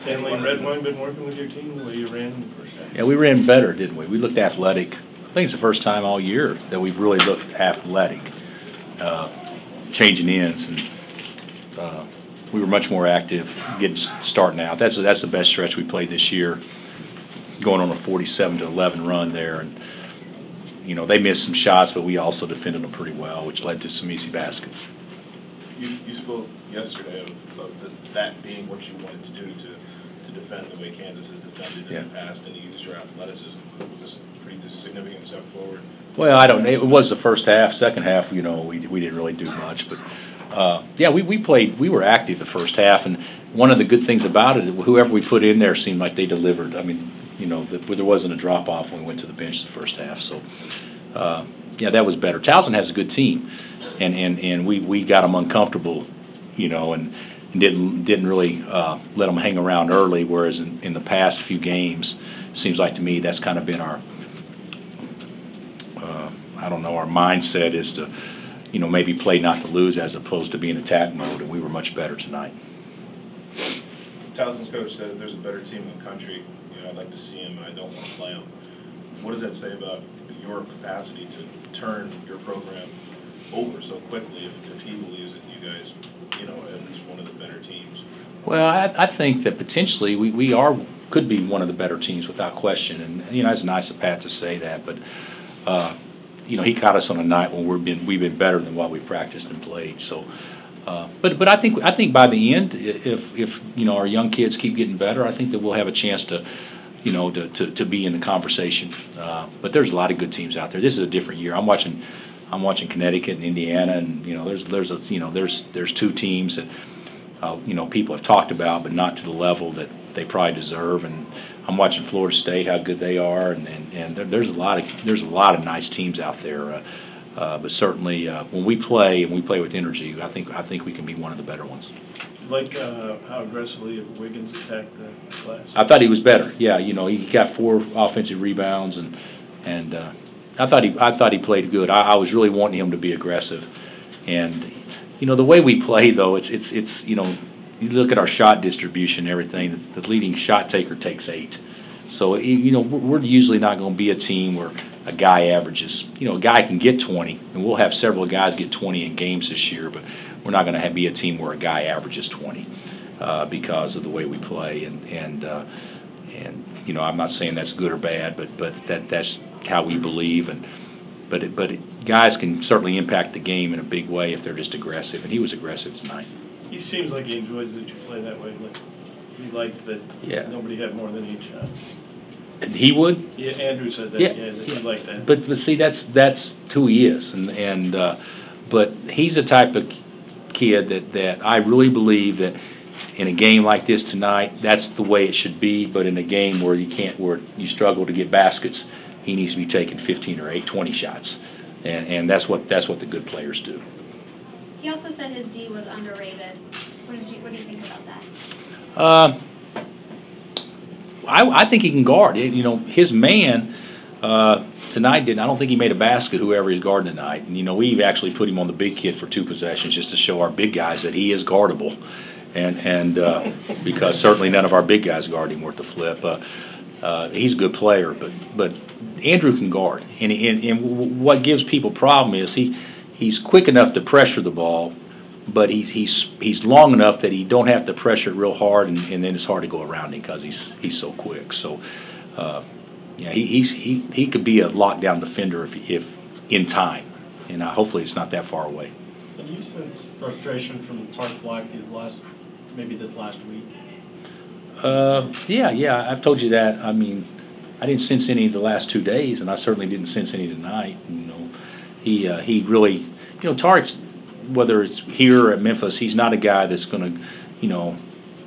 Stanley Redwine been working with your team the way you ran in the first half? Yeah, we ran better, didn't we? We looked athletic. I think it's the first time all year that we've really looked athletic, uh, changing ends, and uh, we were much more active, getting starting out. That's that's the best stretch we played this year, going on a 47 to 11 run there, and you know they missed some shots, but we also defended them pretty well, which led to some easy baskets. You, you spoke yesterday of, of the- that being what you wanted to do to, to defend the way Kansas has defended in the past, and you used your athleticism. It Was this a pretty significant step forward? Well, I don't, it was the first half, second half, you know, we, we didn't really do much, but, uh, yeah, we, we played, we were active the first half, and one of the good things about it, whoever we put in there seemed like they delivered. I mean, you know, the- there wasn't a drop-off when we went to the bench the first half, so, uh, yeah, that was better. Towson has a good team, and, and, and we, we got them uncomfortable, you know, and didn't, didn't really, uh, let them hang around early, whereas in, in the past few games, seems like to me that's kind of been our, uh, I don't know, our mindset is to, you know, maybe play not to lose as opposed to be in attack mode, and we were much better tonight. Towson's coach said there's a better team in the country, you know, I'd like to see him, and I don't want to play him. What does that say about your capacity to turn your program over so quickly if, he believes that you guys, you know, at least one of the better teams? Well, I, I think that potentially we, we are, could be one of the better teams without question, and, you know, it's nice of Pat to say that, but, uh, you know, he caught us on a night when we've been, we've been better than what we practiced and played, so. Uh, but, but I think, I think by the end, if, if, you know, our young kids keep getting better, I think that we'll have a chance to, you know, to, to, to be in the conversation. Uh, but there's a lot of good teams out there. This is a different year. I'm watching, I'm watching Connecticut and Indiana, and, you know, there's, there's a, you know, there's, there's two teams that, uh, you know, people have talked about, but not to the level that they probably deserve. And I'm watching Florida State, how good they are, and, and, and there, there's a lot of there's a lot of nice teams out there. Uh, uh, but certainly, uh, when we play and we play with energy, I think I think we can be one of the better ones. Like uh, how aggressively Wiggins attacked the class? I thought he was better. Yeah, you know, he got four offensive rebounds, and and uh, I thought he I thought he played good. I, I was really wanting him to be aggressive, and you know the way we play though, it's it's it's you know you look at our shot distribution and everything. The leading shot taker takes eight, so you- know we're usually not going to be a team where a guy averages. You know, a guy can get twenty, and we'll have several guys get twenty in games this year, but we're not going to be a team where a guy averages twenty uh, because of the way we play and and. Uh, and you know, I'm not saying that's good or bad, but but that that's how we believe. And but it, but it, guys can certainly impact the game in a big way if they're just aggressive. And he was aggressive tonight. He seems like he enjoys that you play that way. Like he liked that Yeah. nobody had more than eight shots. And he would. Yeah, Andrew said that. Yeah, Yeah, that yeah. he liked that. But but see, that's that's who he is, and and uh, but he's a type of kid that that I really believe that in a game like this tonight, that's the way it should be. But in a game where you can't, where you struggle to get baskets, he needs to be taking 15 or 8, 20 shots, and and that's what that's what the good players do. He also said his D was underrated. What did you, what do you think about that? Uh, I, I think he can guard. It- You know, his man uh, tonight didn't. I don't think he made a basket. Whoever he's guarding tonight, and you know, we've actually put him on the big kid for two possessions just to show our big guys that he is guardable, and and uh, because certainly none of our big guys guard him worth the flip. Uh, uh, he's a good player, but but Andrew can guard, and, and and what gives people problem is he he's quick enough to pressure the ball, but he, he's he's long enough that he don't have to pressure it real hard, and, and then it's hard to go around him because he's he's so quick. So, uh, yeah, he, he's he, he could be a lockdown defender if if in time, and uh, hopefully it's not that far away. Have you sensed frustration from Tarik Black these last, maybe this last week? Uh, yeah, yeah, I've told you that. I mean, I didn't sense any the last two days, and I certainly didn't sense any tonight. You know, he uh, he really, you know, Tarik's whether it's here or at Memphis, he's not a guy that's going to, you know,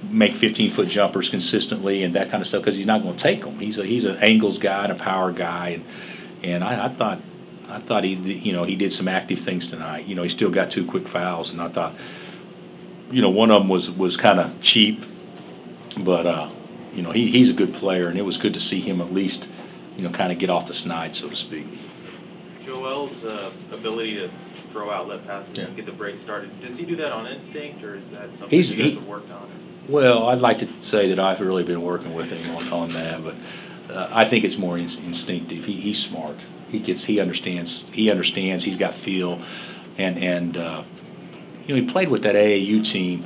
make 15 foot jumpers consistently and that kind of stuff because he's not going to take them. He's a he's an angles guy and a power guy, and and I, I thought. I thought he, you know, he did some active things tonight. You know, he still got two quick fouls, and I thought, you know, one of them was was kind of cheap, but uh, you know, he, he's a good player, and it was good to see him at least, you know, kind of get off the snide, so to speak. Joel's uh, ability to throw out outlet passes Yeah. and get the break started, does he do that on instinct, or is that something He's- you guys he- have worked on? Well, I'd like to say that I've really been working with him on, on that, but uh, I think it's more ins- instinctive. He, he's smart. He gets, he understands, he understands, he's got feel. And, and, uh, you know, he played with that AAU team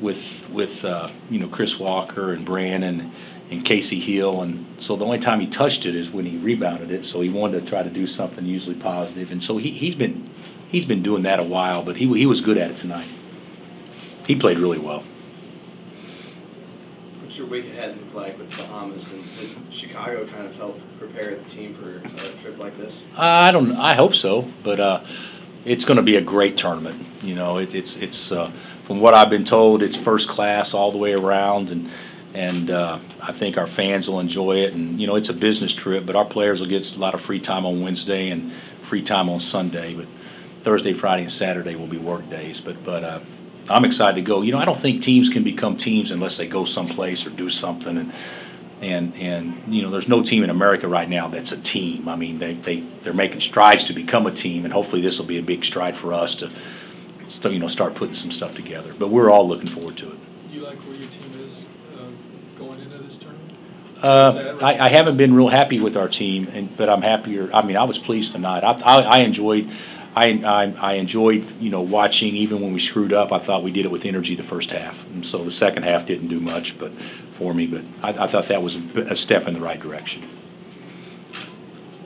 with, with, uh, you know, Chris Walker and Brandon and Casey Hill. And so the only time he touched it is when he rebounded it. So he wanted to try to do something usually. And so he, he's been, he's been doing that a while, but he, he was good at it tonight. He played really well. What's your week ahead look like with Bahamas and did Chicago kind of help prepare the team for a trip like this? I don't. I hope so, but uh, it's going to be a great tournament. You know, it, it's it's uh, from what I've been told, it's first class all the way around, and and uh, I think our fans will enjoy it. And you know, it's a business trip, but our players will get a lot of free time on Wednesday and free time on Sunday. But Thursday, Friday, and Saturday will be work days. But but uh, I'm excited to go. You know, I don't think teams can become teams unless they go someplace or do something. And and and you know, there's no team in America right now that's a team. I mean, they they they're making strides to become a team, and hopefully this will be a big stride for us to, st- you know, start putting some stuff together. But we're all looking forward to it. Do you like where your team is uh, going into this tournament? Uh, I, I haven't been real happy with our team, and, but I'm happier. I mean, I was pleased tonight. I, I, I enjoyed, I, I, I enjoyed, you know, watching. Even when we screwed up, I thought we did it with energy the first half, and so the second half didn't do much, but for me. But I, I thought that was a step in the right direction.